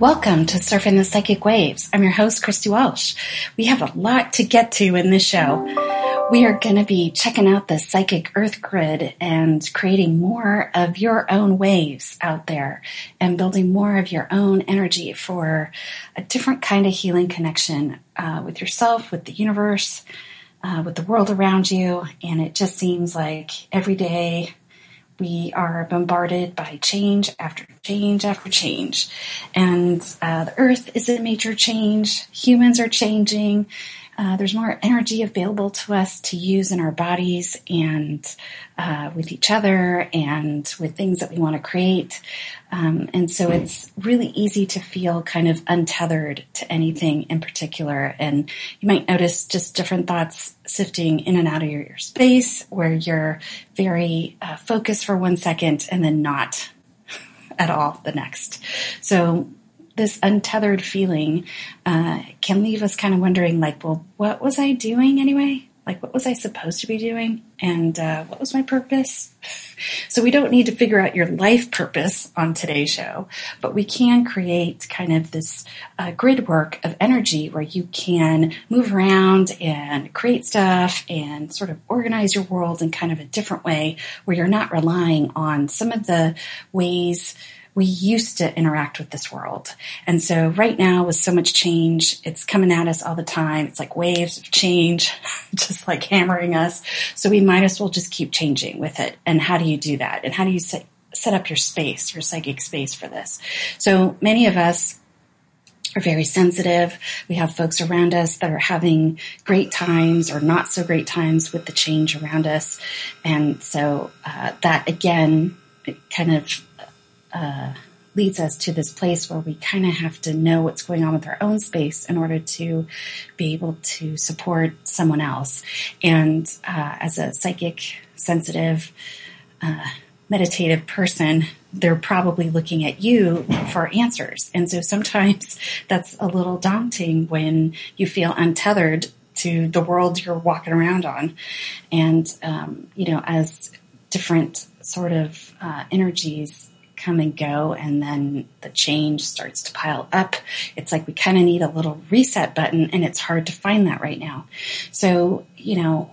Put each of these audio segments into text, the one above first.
Welcome to Surfing the Psychic Waves. I'm your host, Christy Walsh. We have a lot to get to in this show. We are going to be checking out the psychic earth grid and creating more of your own waves out there and building more of your own energy for a different kind of healing connection uh, with yourself, with the universe, uh, with the world around you. And it just seems like every day we are bombarded by change after change after change. And uh, the earth is a major change. Humans are changing. Uh, there's more energy available to us to use in our bodies and uh, with each other and with things that we want to create. Um, and so it's really easy to feel kind of untethered to anything in particular. And you might notice just different thoughts sifting in and out of your, your space where you're very uh, focused for one second and then not at all the next. So this untethered feeling uh, can leave us kind of wondering, like, well, what was I doing anyway? Like, what was I supposed to be doing? And uh, what was my purpose? So, we don't need to figure out your life purpose on today's show, but we can create kind of this uh, grid work of energy where you can move around and create stuff and sort of organize your world in kind of a different way where you're not relying on some of the ways we used to interact with this world. And so right now with so much change, it's coming at us all the time. It's like waves of change, just like hammering us. So we might as well just keep changing with it. And how do you do that? And how do you set, set up your space, your psychic space for this? So many of us are very sensitive. We have folks around us that are having great times or not so great times with the change around us. And so uh, that again, kind of uh, leads us to this place where we kind of have to know what's going on with our own space in order to be able to support someone else. And uh, as a psychic, sensitive, uh, meditative person, they're probably looking at you for answers. And so sometimes that's a little daunting when you feel untethered to the world you're walking around on. And, um, you know, as different sort of uh, energies come and go and then the change starts to pile up. It's like we kind of need a little reset button and it's hard to find that right now. So, you know,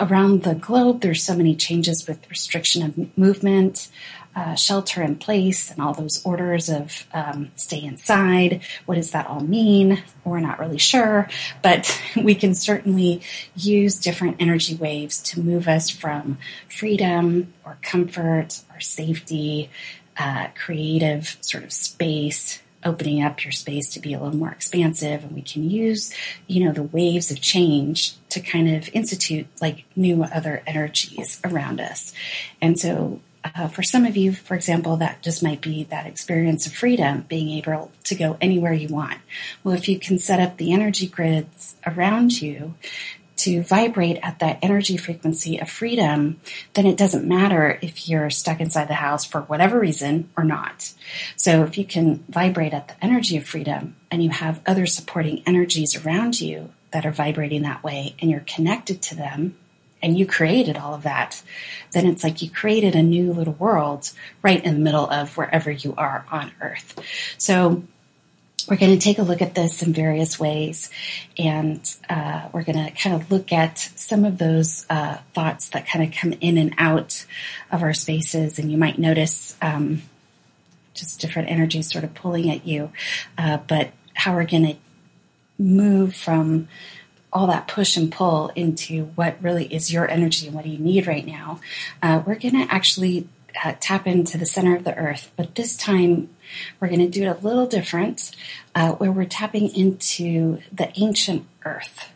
around the globe, there's so many changes with restriction of movement, uh, shelter in place, and all those orders of um, stay inside. What does that all mean? We're not really sure, but we can certainly use different energy waves to move us from freedom or comfort or safety uh, creative sort of space opening up your space to be a little more expansive and we can use you know the waves of change to kind of institute like new other energies around us and so uh, for some of you, for example, that just might be that experience of freedom, being able to go anywhere you want. Well, if you can set up the energy grids around you to vibrate at that energy frequency of freedom, then it doesn't matter if you're stuck inside the house for whatever reason or not. So if you can vibrate at the energy of freedom and you have other supporting energies around you that are vibrating that way and you're connected to them and you created all of that, then it's like you created a new little world right in the middle of wherever you are on earth. So we're going to take a look at this in various ways, and uh, we're going to kind of look at some of those uh, thoughts that kind of come in and out of our spaces. And you might notice um, just different energies sort of pulling at you, uh, but how we're going to move from all that push and pull into what really is your energy and what do you need right now. Uh, we're going to actually uh, tap into the center of the earth, but this time we're going to do it a little different, uh, where we're tapping into the ancient earth.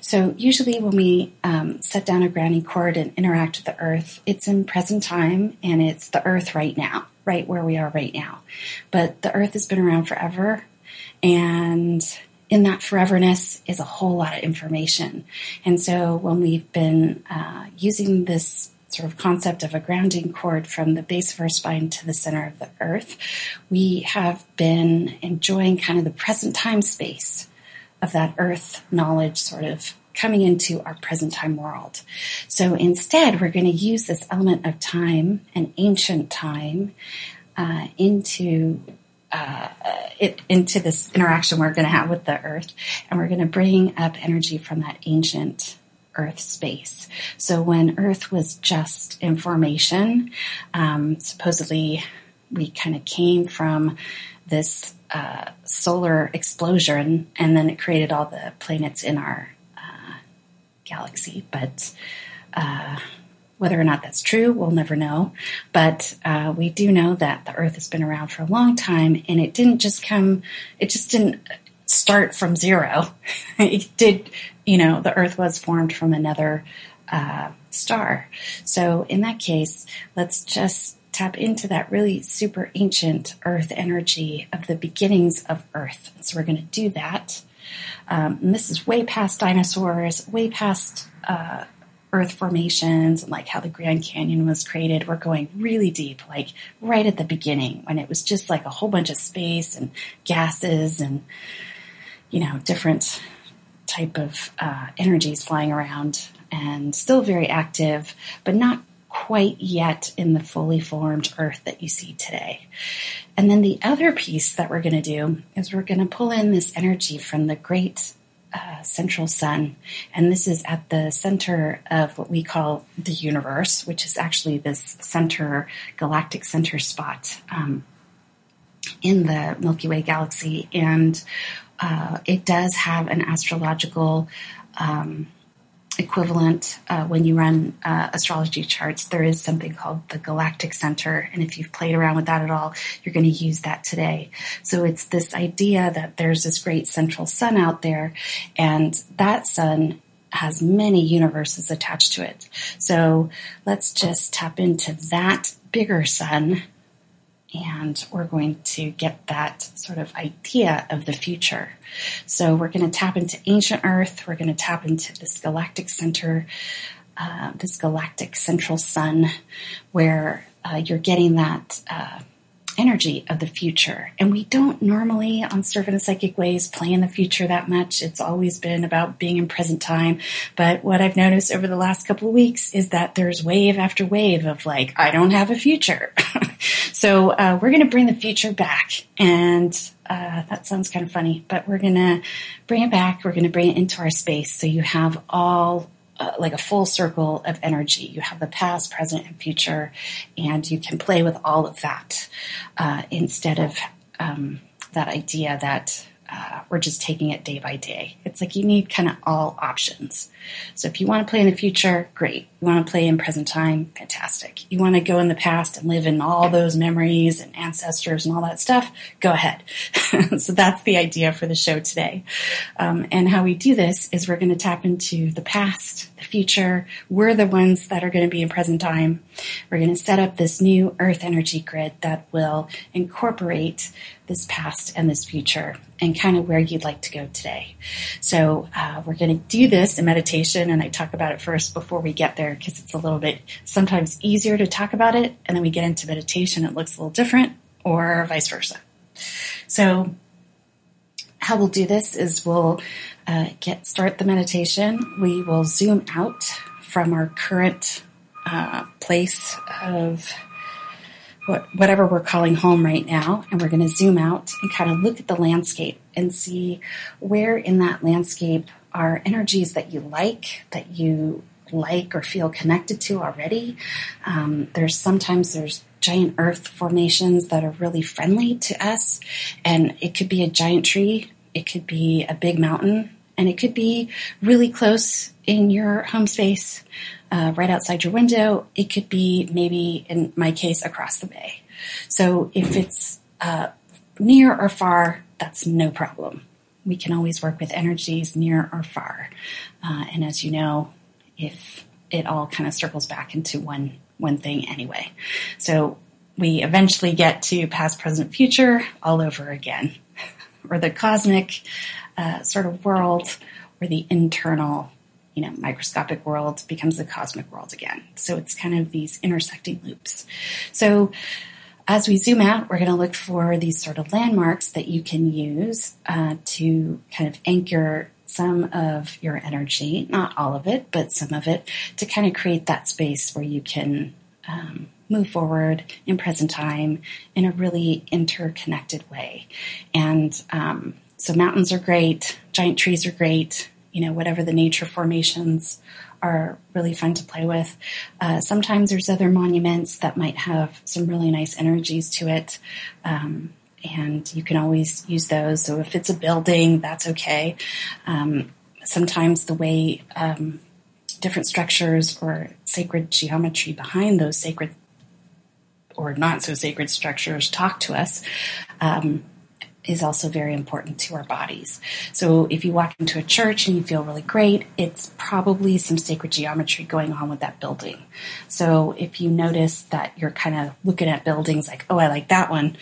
So usually when we um, set down a grounding cord and interact with the earth, it's in present time and it's the earth right now, right where we are right now. But the earth has been around forever and in that foreverness is a whole lot of information. And so when we've been uh, using this sort of concept of a grounding cord from the base of our spine to the center of the earth, we have been enjoying kind of the present time space of that earth knowledge sort of coming into our present time world. So instead, we're going to use this element of time and ancient time uh, into uh, it into this interaction we're going to have with the earth, and we're going to bring up energy from that ancient earth space. So when earth was just information, um, supposedly we kind of came from this uh, solar explosion and then it created all the planets in our uh, galaxy. But uh, whether or not that's true, we'll never know. But uh, we do know that the Earth has been around for a long time, and it didn't just come. It just didn't start from zero. it did. You know, the Earth was formed from another uh, star. So in that case, let's just tap into that really super ancient Earth energy of the beginnings of Earth. So we're going to do that. Um, and this is way past dinosaurs, way past uh, earth formations and like how the Grand Canyon was created. We're going really deep, like right at the beginning when it was just like a whole bunch of space and gases and, you know, different type of uh, energies flying around and still very active, but not quite yet in the fully formed earth that you see today. And then the other piece that we're going to do is we're going to pull in this energy from the great uh, central sun. And this is at the center of what we call the universe, which is actually this center, galactic center spot um, in the Milky Way galaxy. And uh, it does have an astrological um, equivalent uh, when you run uh, astrology charts. There is something called the galactic center, and if you've played around with that at all, you're going to use that today. So it's this idea that there's this great central sun out there, and that sun has many universes attached to it. So let's just tap into that bigger sun and we're going to get that sort of idea of the future. So we're going to tap into ancient Earth. We're going to tap into this galactic center, uh, this galactic central sun, where uh, you're getting that. Uh, energy of the future. And we don't normally on Surfing the Psychic Waves play in the future that much. It's always been about being in present time. But what I've noticed over the last couple of weeks is that there's wave after wave of like, I don't have a future. so uh, we're going to bring the future back. And uh, that sounds kind of funny, but we're going to bring it back. We're going to bring it into our space. So you have all uh, like a full circle of energy. You have the past, present, and future, and you can play with all of that uh, instead of um, that idea that uh, we're just taking it day by day. It's like you need kind of all options. So if you want to play in the future, great. You want to play in present time, fantastic. You want to go in the past and live in all those memories and ancestors and all that stuff, go ahead. so that's the idea for the show today. Um, and how we do this is we're going to tap into the past, the future. We're the ones that are going to be in present time. We're going to set up this new earth energy grid that will incorporate this past and this future and kind of where you'd like to go today. So uh, we're going to do this in meditation, and I talk about it first before we get there because it's a little bit sometimes easier to talk about it, and then we get into meditation, it looks a little different, or vice versa. So how we'll do this is we'll uh, get start the meditation. We will zoom out from our current uh, place of what, whatever we're calling home right now, and we're going to zoom out and kind of look at the landscape and see where in that landscape are energies that you like, that you like or feel connected to already. Um, there's sometimes there's giant earth formations that are really friendly to us, and it could be a giant tree, it could be a big mountain, and it could be really close in your home space uh, right outside your window. It could be maybe, in my case, across the bay. So if it's uh, near or far, that's no problem. We can always work with energies near or far. Uh, and as you know, if it all kind of circles back into one one thing anyway. So we eventually get to past, present, future all over again, or the cosmic uh, sort of world or the internal, you know, microscopic world becomes the cosmic world again. So it's kind of these intersecting loops. So as we zoom out, we're going to look for these sort of landmarks that you can use uh, to kind of anchor some of your energy, not all of it, but some of it, to kind of create that space where you can um, move forward in present time in a really interconnected way. And um, so mountains are great, giant trees are great, you know, whatever the nature formations are really fun to play with. Uh, sometimes there's other monuments that might have some really nice energies to it. Um, and you can always use those. So if it's a building, that's okay. Um, sometimes the way um, different structures or sacred geometry behind those sacred or not so sacred structures talk to us um, is also very important to our bodies. So if you walk into a church and you feel really great, it's probably some sacred geometry going on with that building. So if you notice that you're kind of looking at buildings like, oh, I like that one,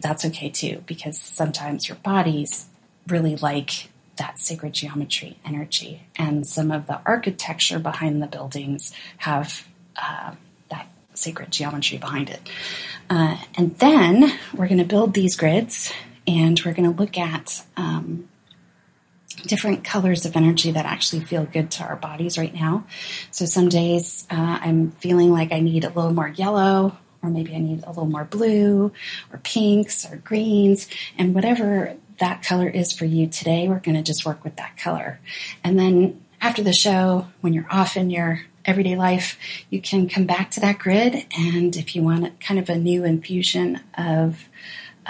that's okay too, because sometimes your bodies really like that sacred geometry energy. And some of the architecture behind the buildings have uh, that sacred geometry behind it. Uh, and then we're going to build these grids and we're going to look at um, different colors of energy that actually feel good to our bodies right now. So some days uh, I'm feeling like I need a little more yellow, or maybe I need a little more blue, or pinks, or greens, and whatever that color is for you today, we're going to just work with that color. And then after the show, when you're off in your everyday life, you can come back to that grid. And if you want kind of a new infusion of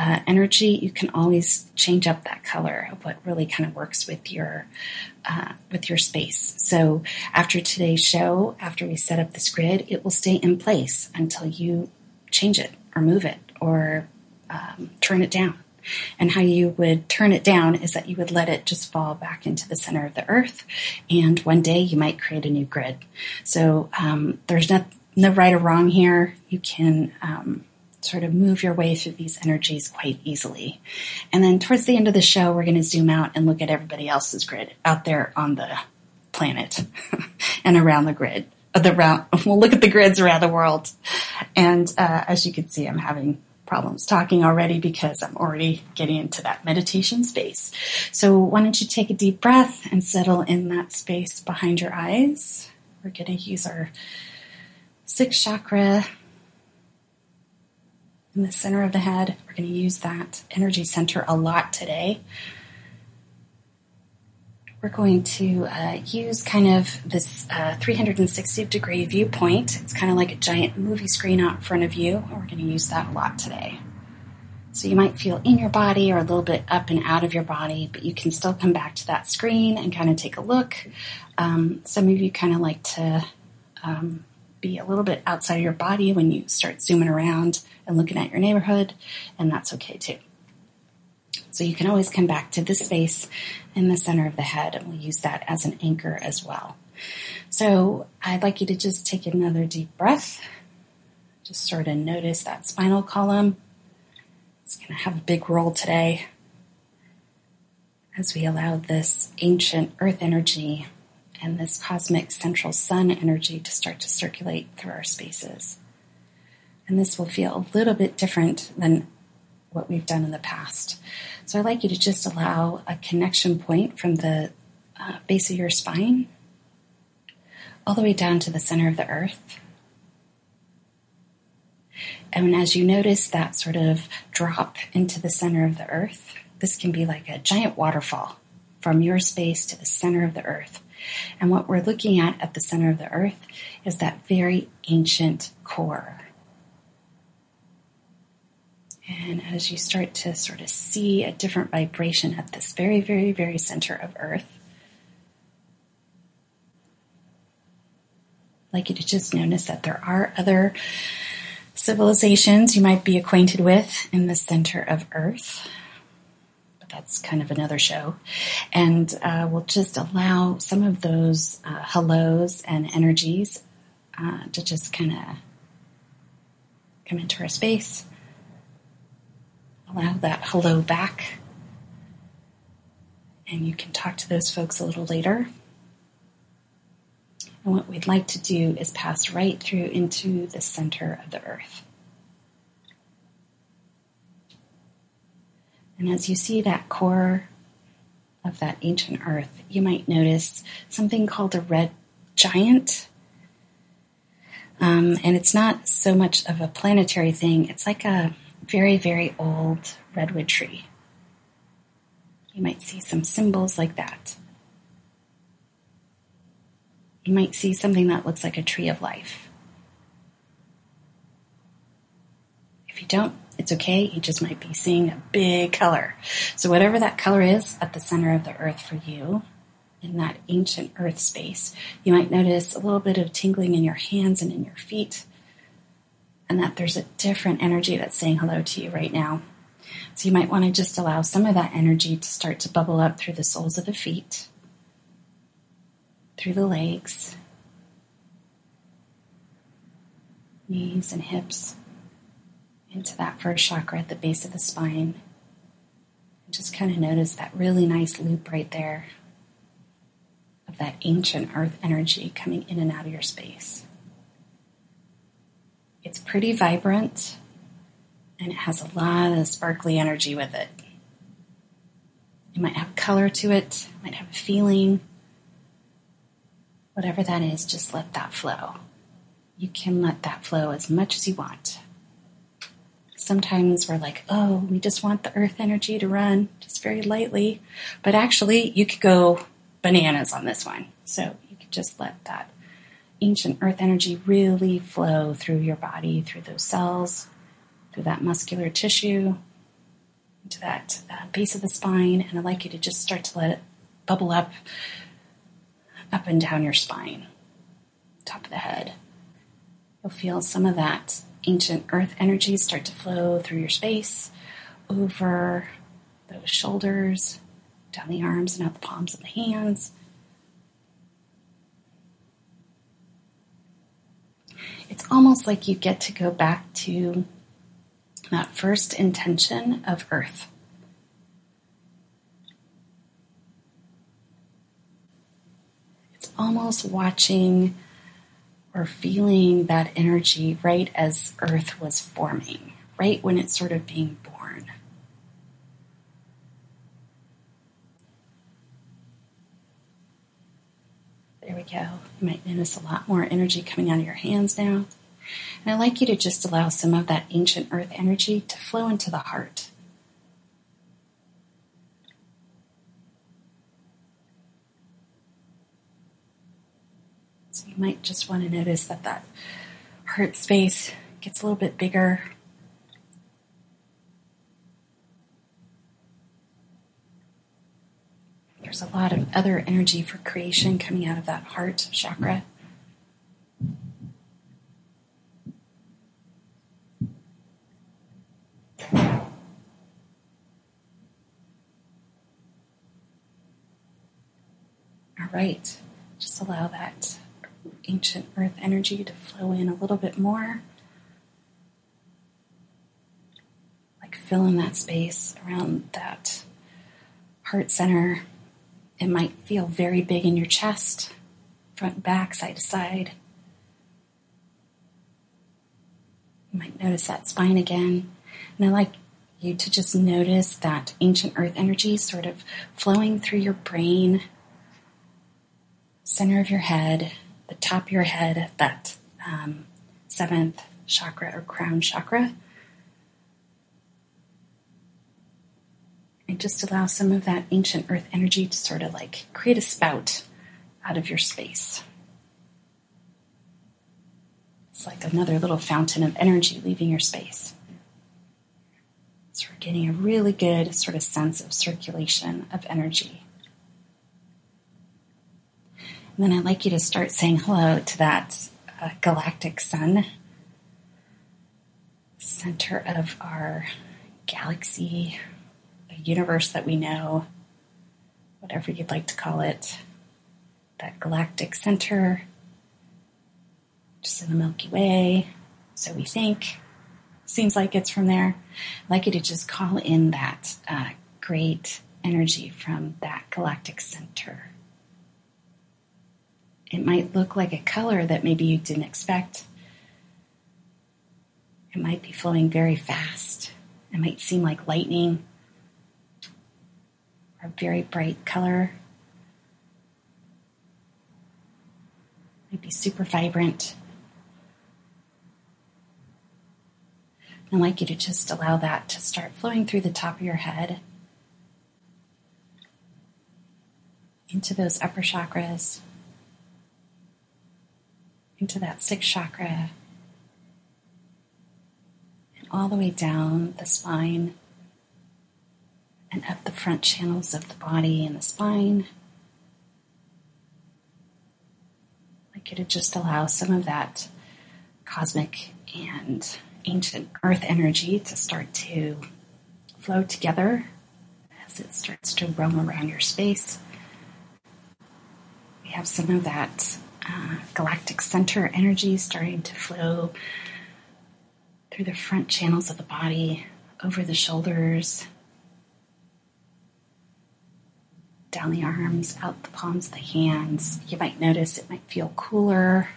uh, energy, you can always change up that color of what really kind of works with your uh, with your space. So after today's show, after we set up this grid, it will stay in place until you change it or move it or um, turn it down. And how you would turn it down is that you would let it just fall back into the center of the earth, and one day you might create a new grid. So um, there's no, no right or wrong here. You can um, sort of move your way through these energies quite easily. And then towards the end of the show, we're going to zoom out and look at everybody else's grid out there on the planet and around the grid. Uh, the round, we'll look at the grids around the world. And uh, as you can see, I'm having problems talking already because I'm already getting into that meditation space. So why don't you take a deep breath and settle in that space behind your eyes. We're going to use our sixth chakra in the center of the head. We're going to use that energy center a lot today. We're going to uh, use kind of this uh, 360 degree viewpoint. It's kind of like a giant movie screen out in front of you. We're going to use that a lot today. So you might feel in your body or a little bit up and out of your body, but you can still come back to that screen and kind of take a look. Um, some of you kind of like to um, be a little bit outside of your body when you start zooming around and looking at your neighborhood, and that's okay too. So you can always come back to this space in the center of the head, and we'll use that as an anchor as well. So I'd like you to just take another deep breath. Just sort of notice that spinal column. It's going to have a big role today as we allow this ancient earth energy and this cosmic central sun energy to start to circulate through our spaces. And this will feel a little bit different than what we've done in the past. So I'd like you to just allow a connection point from the uh, base of your spine all the way down to the center of the earth. And as you notice that sort of drop into the center of the earth, this can be like a giant waterfall from your space to the center of the earth. And what we're looking at at the center of the earth is that very ancient core. And as you start to sort of see a different vibration at this very, very, very center of earth, I'd like you to just notice that there are other civilizations you might be acquainted with in the center of earth that's kind of another show. And uh, we'll just allow some of those uh, hellos and energies uh, to just kind of come into our space. Allow that hello back. and you can talk to those folks a little later. And what we'd like to do is pass right through into the center of the earth. And as you see that core of that ancient earth, you might notice something called a red giant. Um, and it's not so much of a planetary thing, it's like a very, very old redwood tree. You might see some symbols like that. You might see something that looks like a tree of life. If you don't, it's okay. You just might be seeing a big color. So, whatever that color is at the center of the earth for you, in that ancient earth space, you might notice a little bit of tingling in your hands and in your feet, and that there's a different energy that's saying hello to you right now. So, you might want to just allow some of that energy to start to bubble up through the soles of the feet, through the legs, knees, and hips into that first chakra at the base of the spine. And just kind of notice that really nice loop right there of that ancient earth energy coming in and out of your space. It's pretty vibrant and it has a lot of sparkly energy with it. It might have color to it, might have a feeling. Whatever that is, just let that flow. You can let that flow as much as you want sometimes we're like, oh, we just want the earth energy to run just very lightly. But actually, you could go bananas on this one. So you could just let that ancient earth energy really flow through your body, through those cells, through that muscular tissue, into that uh, base of the spine. And I'd like you to just start to let it bubble up, up and down your spine, top of the head. You'll feel some of that ancient earth energies start to flow through your space, over those shoulders, down the arms and out the palms of the hands. It's almost like you get to go back to that first intention of earth. It's almost watching or feeling that energy right as Earth was forming, right when it's sort of being born. There we go. You might notice a lot more energy coming out of your hands now. And I'd like you to just allow some of that ancient earth energy to flow into the heart. you might just want to notice that that heart space gets a little bit bigger. There's a lot of other energy for creation coming out of that heart chakra. All right, just allow that ancient earth energy to flow in a little bit more. Like fill in that space around that heart center. It might feel very big in your chest, front, back, side to side. You might notice that spine again. And I like you to just notice that ancient earth energy sort of flowing through your brain, center of your head, the top of your head, that um, seventh chakra or crown chakra. And just allow some of that ancient earth energy to sort of like create a spout out of your space. It's like another little fountain of energy leaving your space. So we're getting a really good sort of sense of circulation of energy. And then I'd like you to start saying hello to that uh, galactic sun, center of our galaxy, the universe that we know, whatever you'd like to call it, that galactic center, just in the Milky Way. So we think. Seems like it's from there. I'd like you to just call in that uh, great energy from that galactic center. It might look like a color that maybe you didn't expect. It might be flowing very fast. It might seem like lightning or a very bright color. It might be super vibrant. I'd like you to just allow that to start flowing through the top of your head into those upper chakras, into that sixth chakra, and all the way down the spine and up the front channels of the body and the spine. Like you just allow some of that cosmic and ancient earth energy to start to flow together as it starts to roam around your space. We have some of that uh, galactic center energy starting to flow through the front channels of the body, over the shoulders, down the arms, out the palms of the hands. You might notice it might feel cooler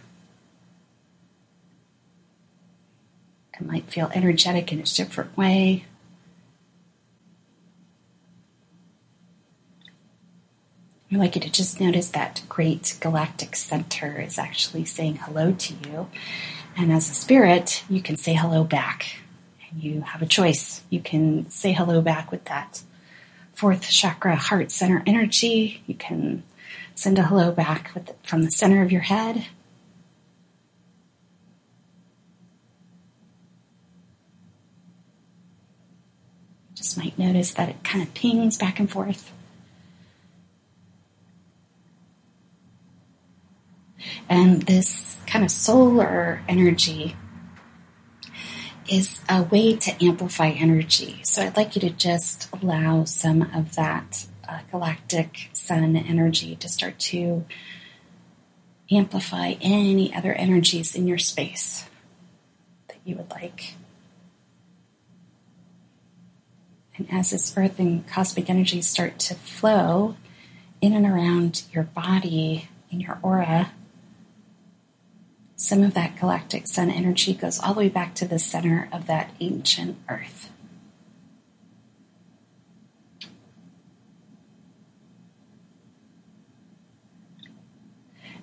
It might feel energetic in a different way. I'd like you to just notice that great galactic center is actually saying hello to you. And as a spirit, you can say hello back. And you have a choice. You can say hello back with that fourth chakra heart center energy. You can send a hello back the, from the center of your head. just might notice that it kind of pings back and forth. And this kind of solar energy is a way to amplify energy. So I'd like you to just allow some of that uh, galactic sun energy to start to amplify any other energies in your space that you would like. And as this earth and cosmic energy start to flow in and around your body, in your aura, some of that galactic sun energy goes all the way back to the center of that ancient earth.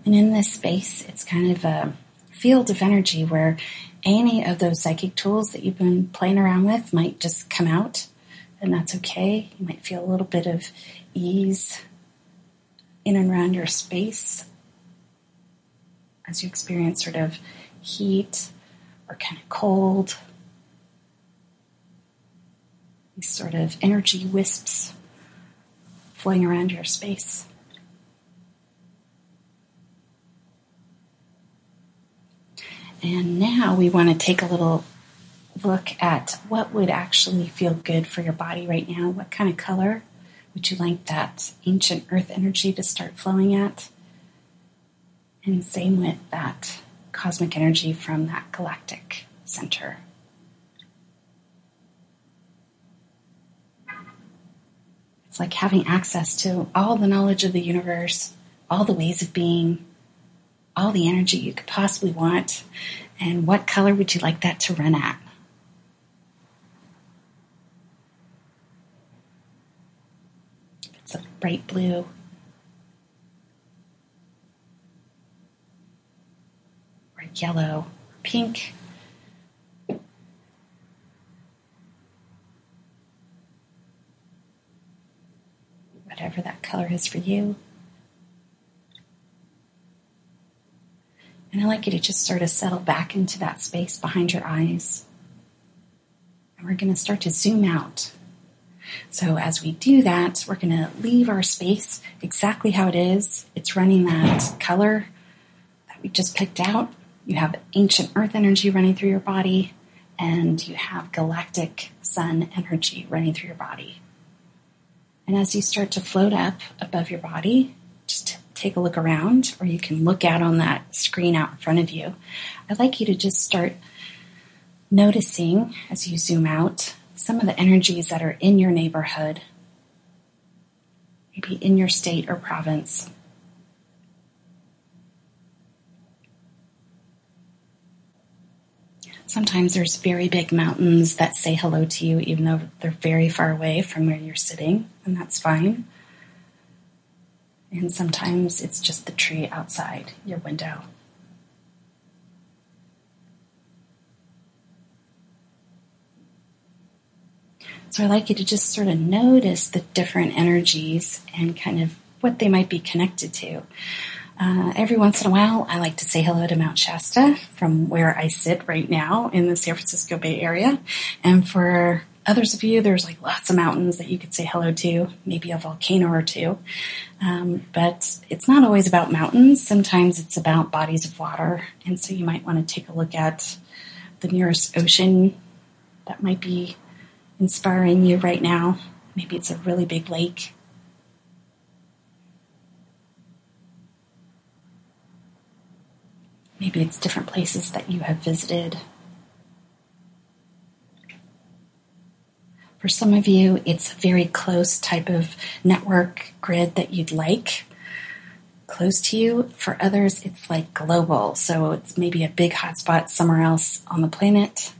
And in this space, it's kind of a field of energy where any of those psychic tools that you've been playing around with might just come out and that's okay. You might feel a little bit of ease in and around your space as you experience sort of heat or kind of cold. These sort of energy wisps flowing around your space. And now we want to take a little look at what would actually feel good for your body right now. What kind of color would you like that ancient earth energy to start flowing at? And same with that cosmic energy from that galactic center. It's like having access to all the knowledge of the universe, all the ways of being, all the energy you could possibly want. And what color would you like that to run at? It's a bright blue. Yellow, pink. Whatever that color is for you. And I'd like you to just sort of settle back into that space behind your eyes. And we're going to start to zoom out so as we do that, we're going to leave our space exactly how it is. It's running that color that we just picked out. You have ancient earth energy running through your body, and you have galactic sun energy running through your body. And as you start to float up above your body, just take a look around, or you can look out on that screen out in front of you. I'd like you to just start noticing as you zoom out some of the energies that are in your neighborhood, maybe in your state or province. Sometimes there's very big mountains that say hello to you, even though they're very far away from where you're sitting, and that's fine. And sometimes it's just the tree outside your window. So I'd like you to just sort of notice the different energies and kind of what they might be connected to. Uh, every once in a while, I like to say hello to Mount Shasta from where I sit right now in the San Francisco Bay Area. And for others of you, there's like lots of mountains that you could say hello to, maybe a volcano or two. Um, but it's not always about mountains. Sometimes it's about bodies of water. And so you might want to take a look at the nearest ocean that might be inspiring you right now. Maybe it's a really big lake Maybe it's different places that you have visited. For some of you, it's a very close type of network grid that you'd like close to you. For others, it's like global. So it's maybe a big hotspot somewhere else on the planet.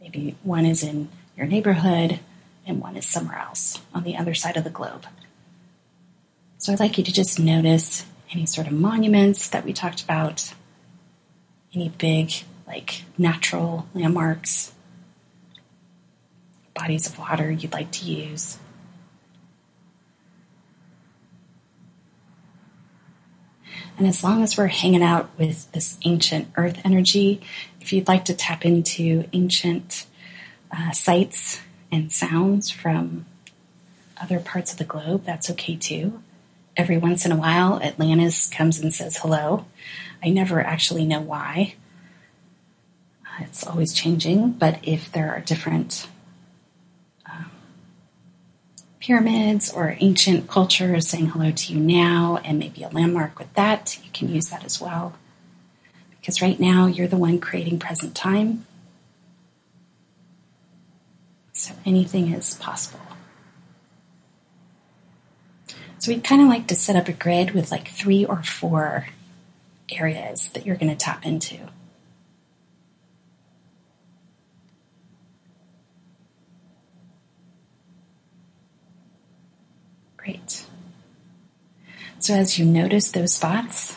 Maybe one is in your neighborhood and one is somewhere else on the other side of the globe. So I'd like you to just notice any sort of monuments that we talked about, any big, like, natural landmarks, bodies of water you'd like to use. And as long as we're hanging out with this ancient earth energy, if you'd like to tap into ancient uh, sights and sounds from other parts of the globe, that's okay too every once in a while, Atlantis comes and says hello. I never actually know why. Uh, it's always changing, but if there are different um, pyramids or ancient cultures saying hello to you now, and maybe a landmark with that, you can use that as well. Because right now, you're the one creating present time. So anything is possible. So we kind of like to set up a grid with like three or four areas that you're going to tap into. Great. So as you notice those spots,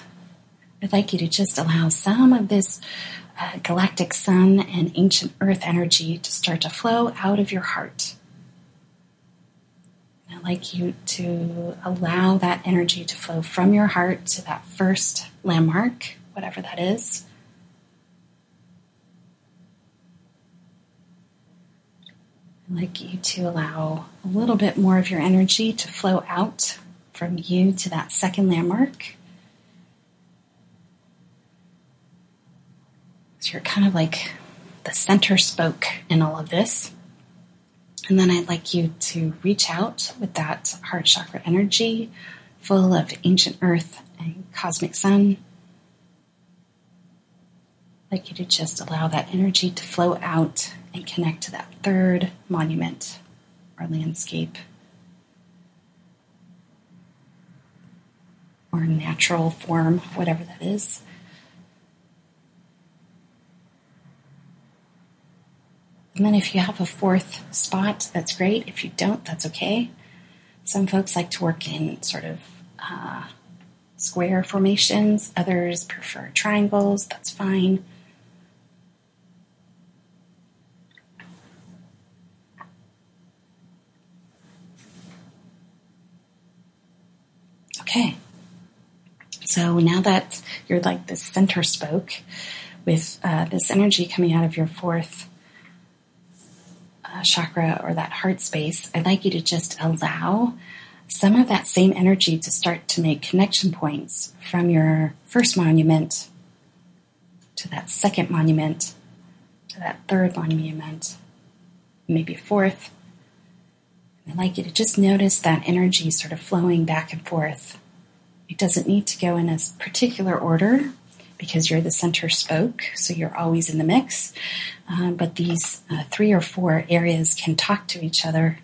I'd like you to just allow some of this uh, galactic sun and ancient earth energy to start to flow out of your heart. I'd like you to allow that energy to flow from your heart to that first landmark, whatever that is. I'd like you to allow a little bit more of your energy to flow out from you to that second landmark. So you're kind of like the center spoke in all of this. And then I'd like you to reach out with that heart chakra energy full of ancient earth and cosmic sun. I'd like you to just allow that energy to flow out and connect to that third monument or landscape or natural form, whatever that is. And then if you have a fourth spot, that's great. If you don't, that's okay. Some folks like to work in sort of uh, square formations, others prefer triangles, that's fine. Okay. So now that you're like the center spoke with uh, this energy coming out of your fourth uh, chakra or that heart space, I'd like you to just allow some of that same energy to start to make connection points from your first monument to that second monument to that third monument, maybe fourth. I'd like you to just notice that energy sort of flowing back and forth. It doesn't need to go in a particular order because you're the center spoke, so you're always in the mix. Um, but these uh, three or four areas can talk to each other.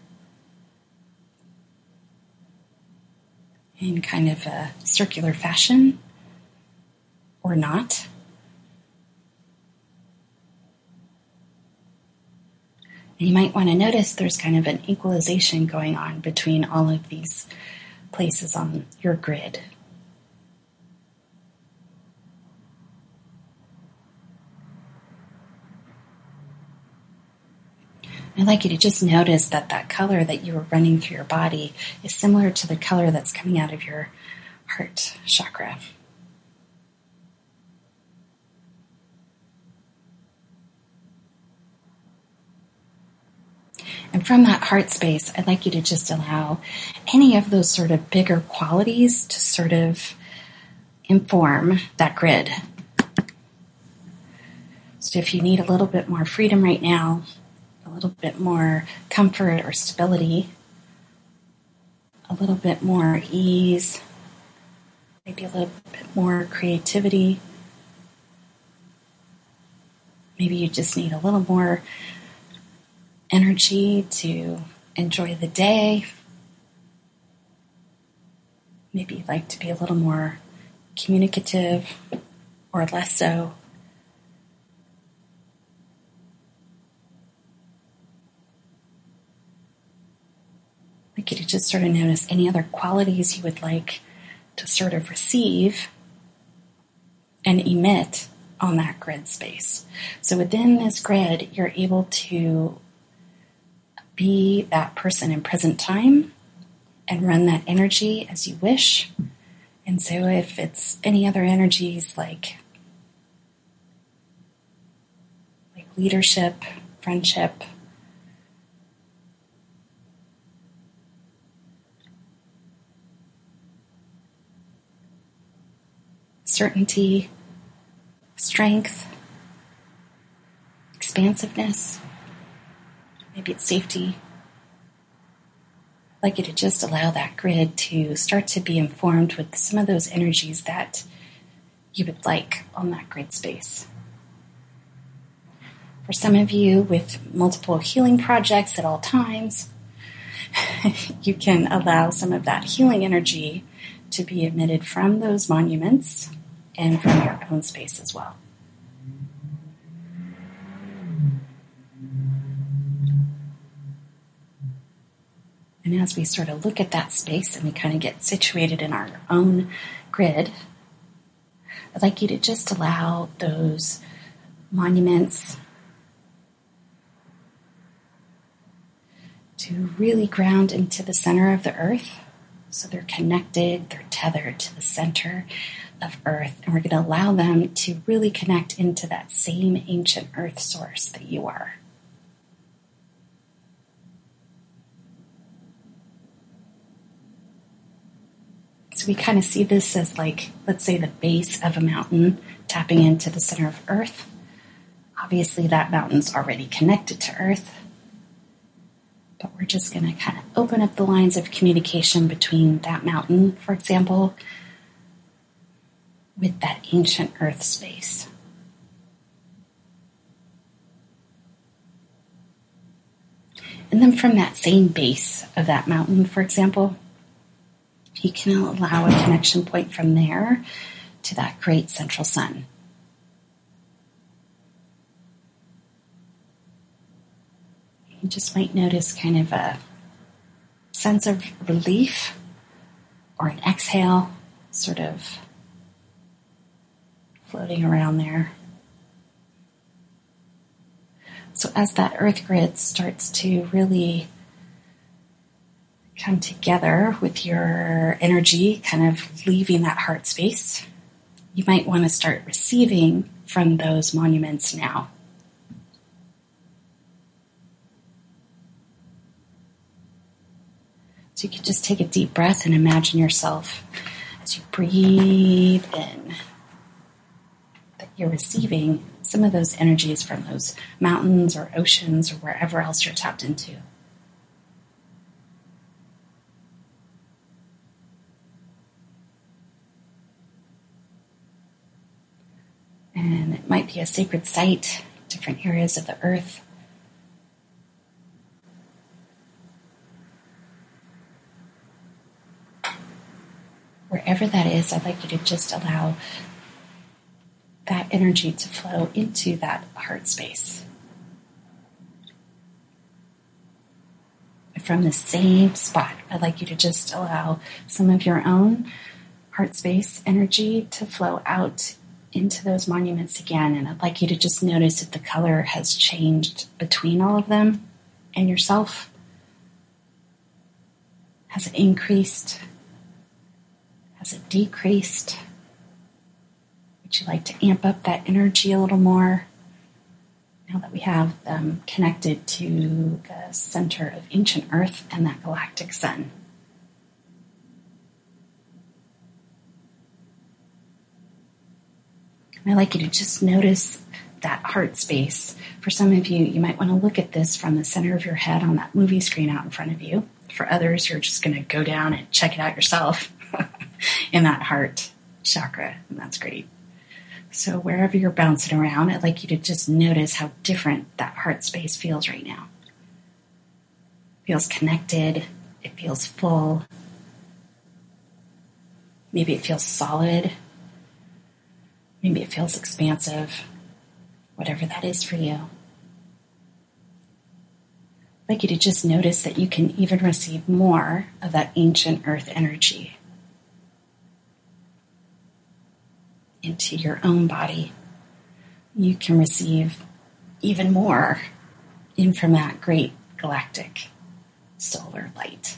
in kind of a circular fashion or not. And you might want to notice there's kind of an equalization going on between all of these places on your grid. I'd like you to just notice that that color that you were running through your body is similar to the color that's coming out of your heart chakra. And from that heart space, I'd like you to just allow any of those sort of bigger qualities to sort of inform that grid. So if you need a little bit more freedom right now, little bit more comfort or stability, a little bit more ease, maybe a little bit more creativity. Maybe you just need a little more energy to enjoy the day. Maybe you'd like to be a little more communicative or less so. You to just sort of notice any other qualities you would like to sort of receive and emit on that grid space. So within this grid, you're able to be that person in present time and run that energy as you wish. And so if it's any other energies like like leadership, friendship, certainty, strength, expansiveness, maybe it's safety. I'd like you to just allow that grid to start to be informed with some of those energies that you would like on that grid space. For some of you with multiple healing projects at all times, you can allow some of that healing energy to be emitted from those monuments and from your own space as well. And as we sort of look at that space and we kind of get situated in our own grid, I'd like you to just allow those monuments to really ground into the center of the earth. So they're connected, they're tethered to the center of earth. And we're going to allow them to really connect into that same ancient earth source that you are. So we kind of see this as like, let's say, the base of a mountain tapping into the center of Earth. Obviously, that mountain's already connected to Earth. But we're just going to kind of open up the lines of communication between that mountain, for example, with that ancient Earth space. And then from that same base of that mountain, for example, you can allow a connection point from there to that great central sun. You just might notice kind of a sense of relief or an exhale sort of floating around there. So as that earth grid starts to really come together with your energy, kind of leaving that heart space, you might want to start receiving from those monuments now. So you can just take a deep breath and imagine yourself as you breathe in you're receiving some of those energies from those mountains or oceans or wherever else you're tapped into. And it might be a sacred site, different areas of the earth. wherever that is, I'd like you to just allow that energy to flow into that heart space. From the same spot, I'd like you to just allow some of your own heart space energy to flow out into those monuments again. And I'd like you to just notice if the color has changed between all of them and yourself. Has it increased? Has it decreased? Would you like to amp up that energy a little more? Now that we have them connected to the center of ancient Earth and that galactic sun. I'd like you to just notice that heart space. For some of you, you might want to look at this from the center of your head on that movie screen out in front of you. For others, you're just going to go down and check it out yourself in that heart chakra, and that's great. So, wherever you're bouncing around, I'd like you to just notice how different that heart space feels right now. It feels connected, it feels full. Maybe it feels solid, Maybe it feels expansive, whatever that is for you. I'd like you to just notice that you can even receive more of that ancient earth energy into your own body. You can receive even more in from that great galactic solar light.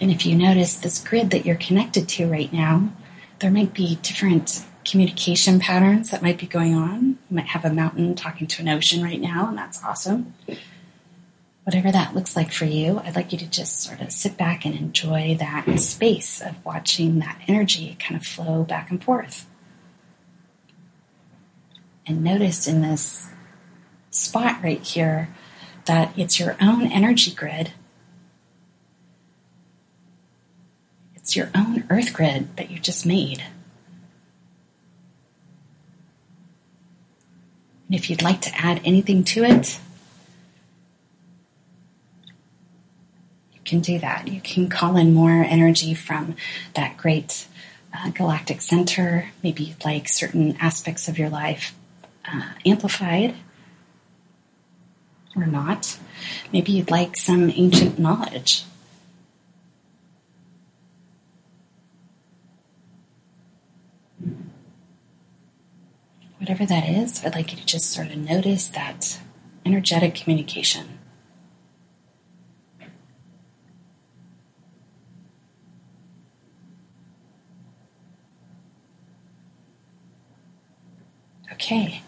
And if you notice this grid that you're connected to right now, there might be different communication patterns that might be going on. You might have a mountain talking to an ocean right now, and that's awesome. Whatever that looks like for you, I'd like you to just sort of sit back and enjoy that space of watching that energy kind of flow back and forth. And notice in this spot right here that it's your own energy grid It's your own earth grid that you just made. And if you'd like to add anything to it, can do that. You can call in more energy from that great uh, galactic center. Maybe you'd like certain aspects of your life uh, amplified or not. Maybe you'd like some ancient knowledge whatever that is, I'd like you to just sort of notice that energetic communication. Okay,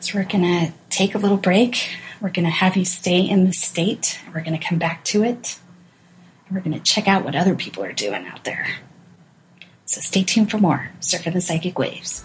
so we're going to take a little break. We're going to have you stay in the state. We're going to come back to it. We're going to check out what other people are doing out there. So stay tuned for more Surfing the Psychic Waves.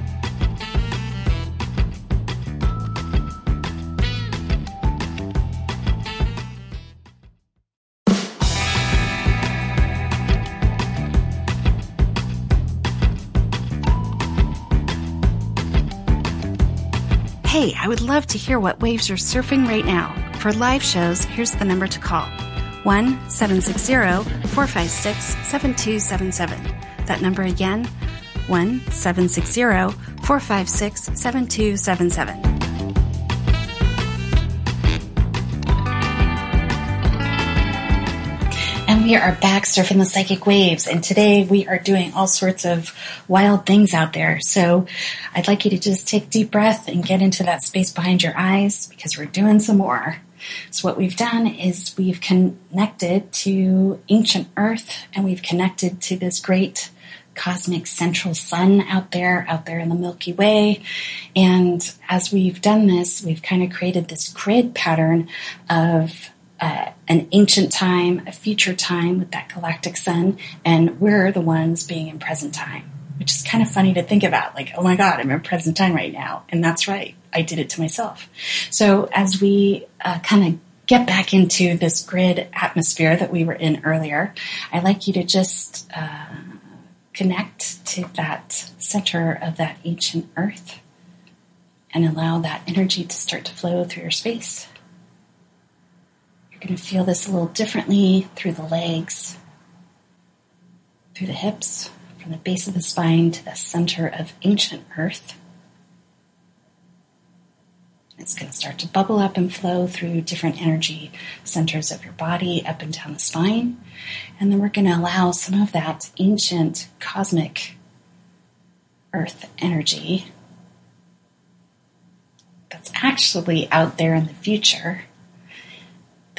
would love to hear what waves you're surfing right now. For live shows, here's the number to call 1 760 456 7277. That number again 1 760 456 7277. We are back surfing the psychic waves, and today we are doing all sorts of wild things out there. So I'd like you to just take deep breath and get into that space behind your eyes because we're doing some more. So what we've done is we've connected to ancient Earth and we've connected to this great cosmic central sun out there, out there in the Milky Way. And as we've done this, we've kind of created this grid pattern of uh, an ancient time, a future time with that galactic sun, and we're the ones being in present time, which is kind of funny to think about. Like, oh my God, I'm in present time right now. And that's right. I did it to myself. So as we uh, kind of get back into this grid atmosphere that we were in earlier, I'd like you to just uh, connect to that center of that ancient earth and allow that energy to start to flow through your space. You're going to feel this a little differently through the legs, through the hips, from the base of the spine to the center of ancient earth. It's going to start to bubble up and flow through different energy centers of your body, up and down the spine. And then we're going to allow some of that ancient cosmic earth energy that's actually out there in the future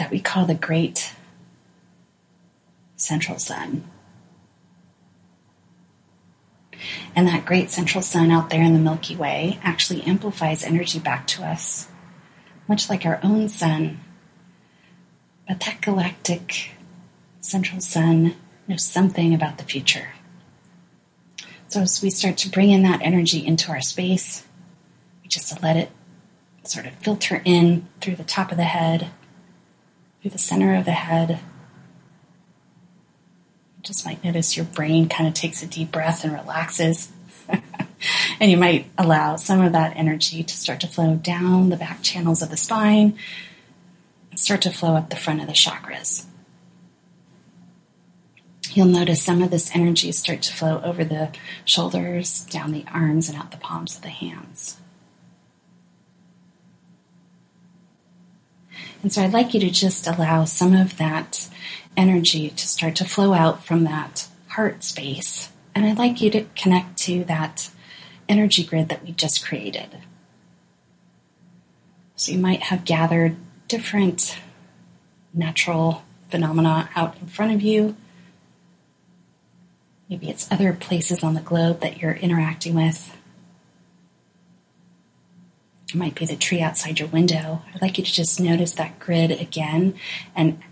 that we call the great central sun. And that great central sun out there in the Milky Way actually amplifies energy back to us, much like our own sun. But that galactic central sun knows something about the future. So as we start to bring in that energy into our space, we just let it sort of filter in through the top of the head, through the center of the head, You just might notice your brain kind of takes a deep breath and relaxes. and you might allow some of that energy to start to flow down the back channels of the spine and start to flow up the front of the chakras. You'll notice some of this energy start to flow over the shoulders, down the arms, and out the palms of the hands. And so I'd like you to just allow some of that energy to start to flow out from that heart space. And I'd like you to connect to that energy grid that we just created. So you might have gathered different natural phenomena out in front of you. Maybe it's other places on the globe that you're interacting with. It might be the tree outside your window. I'd like you to just notice that grid again and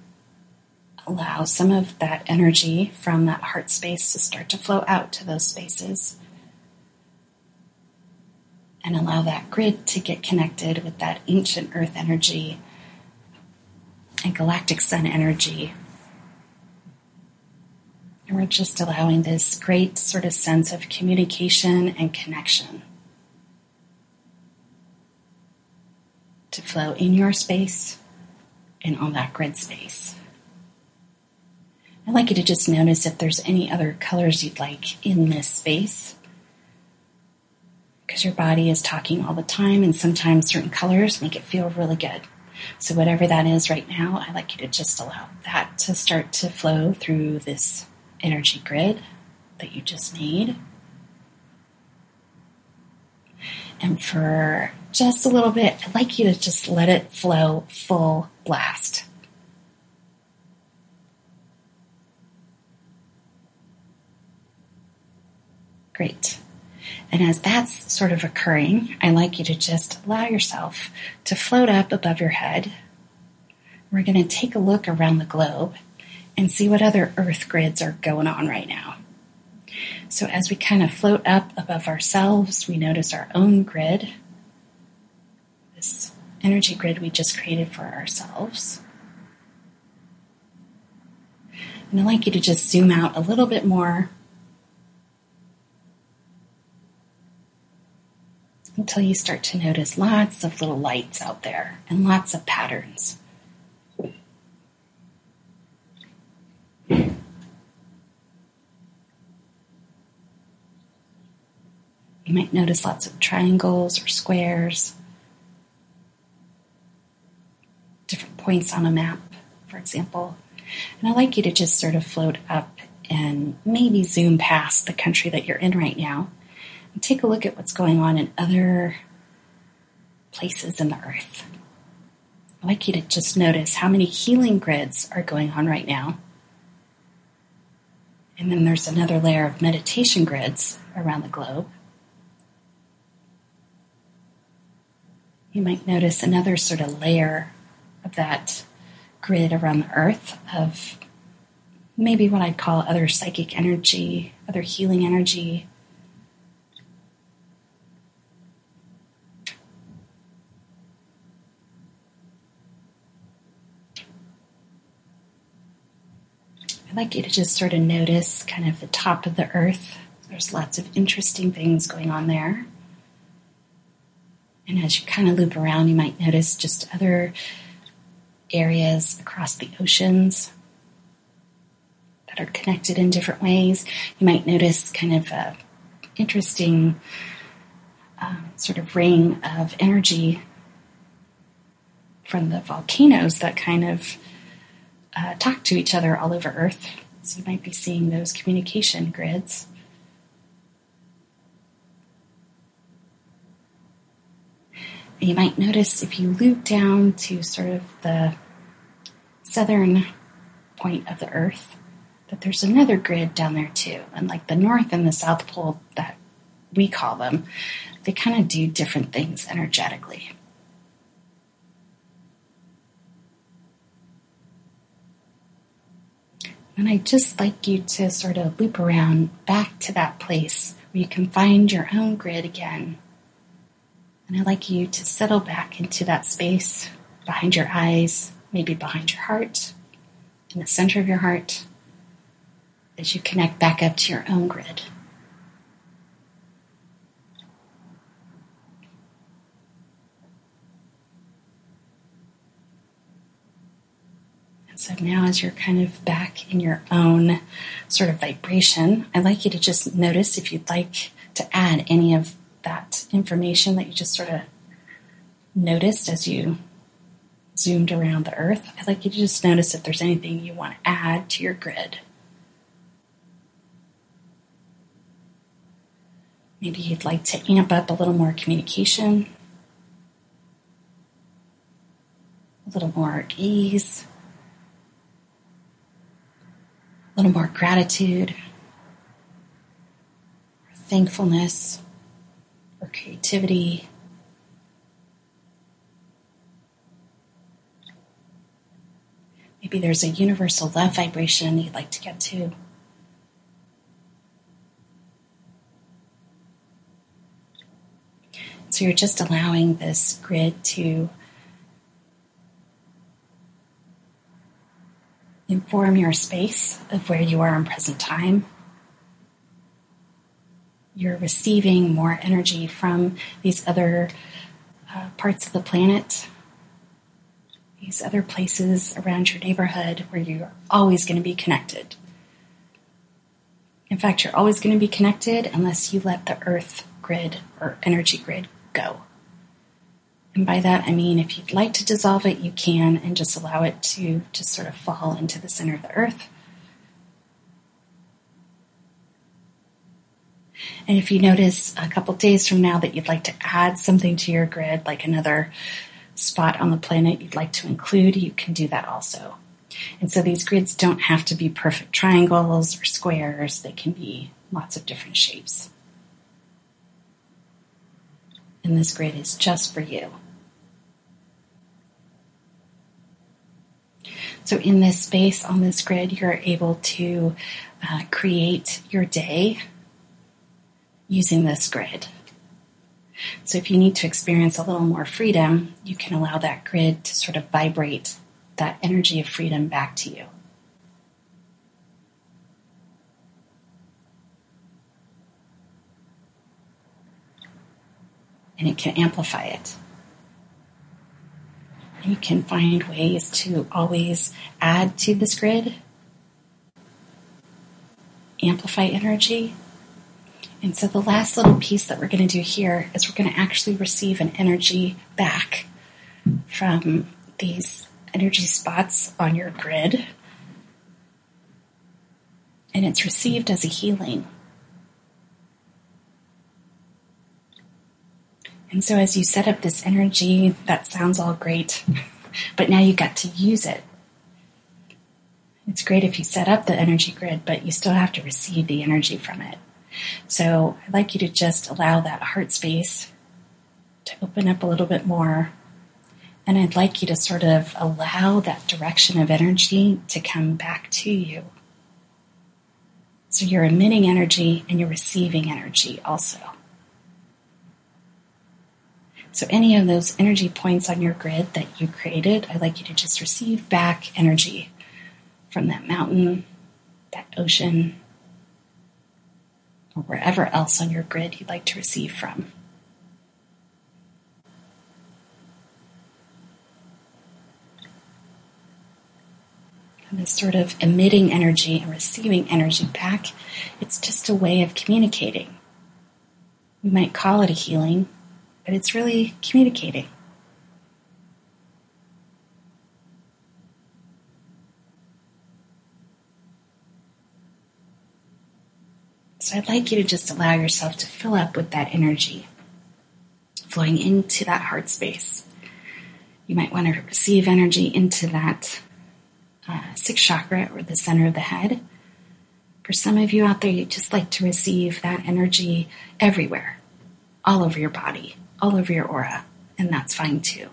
allow some of that energy from that heart space to start to flow out to those spaces. And allow that grid to get connected with that ancient earth energy and galactic sun energy. And we're just allowing this great sort of sense of communication and connection to flow in your space and on that grid space. I'd like you to just notice if there's any other colors you'd like in this space. Because your body is talking all the time, and sometimes certain colors make it feel really good. So, whatever that is right now, I'd like you to just allow that to start to flow through this energy grid that you just made. And for just a little bit, I'd like you to just let it flow full blast. Great. And as that's sort of occurring, I like you to just allow yourself to float up above your head. We're going to take a look around the globe and see what other earth grids are going on right now. So as we kind of float up above ourselves, we notice our own grid, this energy grid we just created for ourselves. And I'd like you to just zoom out a little bit more until you start to notice lots of little lights out there and lots of patterns. You might notice lots of triangles or squares, different points on a map, for example. And I'd like you to just sort of float up and maybe zoom past the country that you're in right now and take a look at what's going on in other places in the earth. I'd like you to just notice how many healing grids are going on right now. And then there's another layer of meditation grids around the globe. You might notice another sort of layer of that grid around the earth of maybe what I'd call other psychic energy, other healing energy. I'd like you to just sort of notice kind of the top of the earth. There's lots of interesting things going on there. And as you kind of loop around, you might notice just other areas across the oceans that are connected in different ways. You might notice kind of a interesting um, sort of ring of energy from the volcanoes that kind of uh, talk to each other all over Earth. So you might be seeing those communication grids. You might notice if you loop down to sort of the southern point of the Earth, that there's another grid down there too. And like the North and the South Pole that we call them, they kind of do different things energetically. And I'd just like you to sort of loop around back to that place where you can find your own grid again and I'd like you to settle back into that space behind your eyes, maybe behind your heart, in the center of your heart, as you connect back up to your own grid. And so now, as you're kind of back in your own sort of vibration, I'd like you to just notice if you'd like to add any of that information that you just sort of noticed as you zoomed around the earth, I'd like you to just notice if there's anything you want to add to your grid. Maybe you'd like to amp up a little more communication, a little more ease, a little more gratitude, thankfulness creativity. Maybe there's a universal love vibration you'd like to get to. So you're just allowing this grid to inform your space of where you are in present time you're receiving more energy from these other uh, parts of the planet, these other places around your neighborhood where you're always going to be connected. In fact, you're always going to be connected unless you let the earth grid or energy grid go. And by that, I mean if you'd like to dissolve it, you can, and just allow it to just sort of fall into the center of the earth And if you notice a couple days from now that you'd like to add something to your grid, like another spot on the planet you'd like to include, you can do that also. And so these grids don't have to be perfect triangles or squares, they can be lots of different shapes. And this grid is just for you. So, in this space on this grid, you're able to uh, create your day using this grid. So if you need to experience a little more freedom, you can allow that grid to sort of vibrate that energy of freedom back to you. And it can amplify it. You can find ways to always add to this grid, amplify energy, and so the last little piece that we're going to do here is we're going to actually receive an energy back from these energy spots on your grid. And it's received as a healing. And so as you set up this energy, that sounds all great, but now you got to use it. It's great if you set up the energy grid, but you still have to receive the energy from it. So I'd like you to just allow that heart space to open up a little bit more And I'd like you to sort of allow that direction of energy to come back to you. So you're emitting energy and you're receiving energy also. So, any of those energy points on your grid that you created, I'd like you to just receive back energy from that mountain, that ocean, or wherever else on your grid you'd like to receive from. And this sort of emitting energy and receiving energy back, it's just a way of communicating. We might call it a healing, but it's really communicating. So I'd like you to just allow yourself to fill up with that energy flowing into that heart space. You might want to receive energy into that uh, sixth chakra or the center of the head. For some of you out there, you just like to receive that energy everywhere, all over your body all over your aura, and that's fine too. You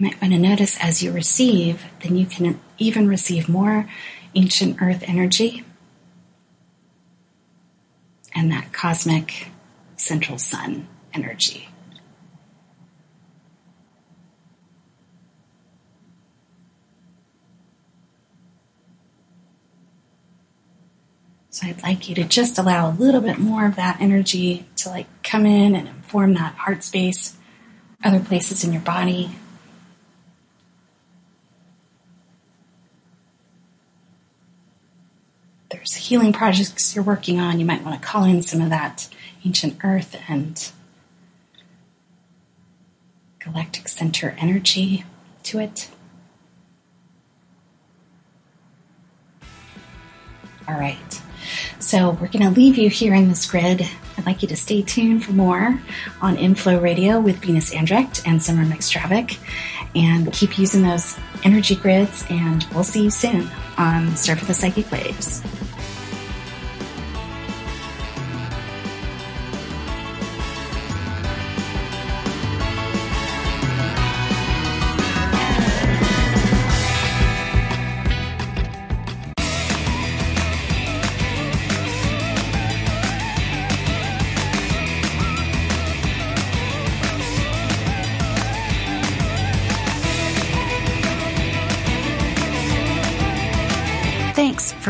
might want to notice as you receive, then you can even receive more ancient earth energy and that cosmic central sun energy. So I'd like you to just allow a little bit more of that energy to like come in and inform that heart space, other places in your body. There's healing projects you're working on. You might want to call in some of that ancient earth and galactic center energy to it. All right. So we're going to leave you here in this grid. I'd like you to stay tuned for more on Inflow Radio with Venus Andrecht and Summer McStravick. And keep using those energy grids, and we'll see you soon on Surf of the Psychic Waves.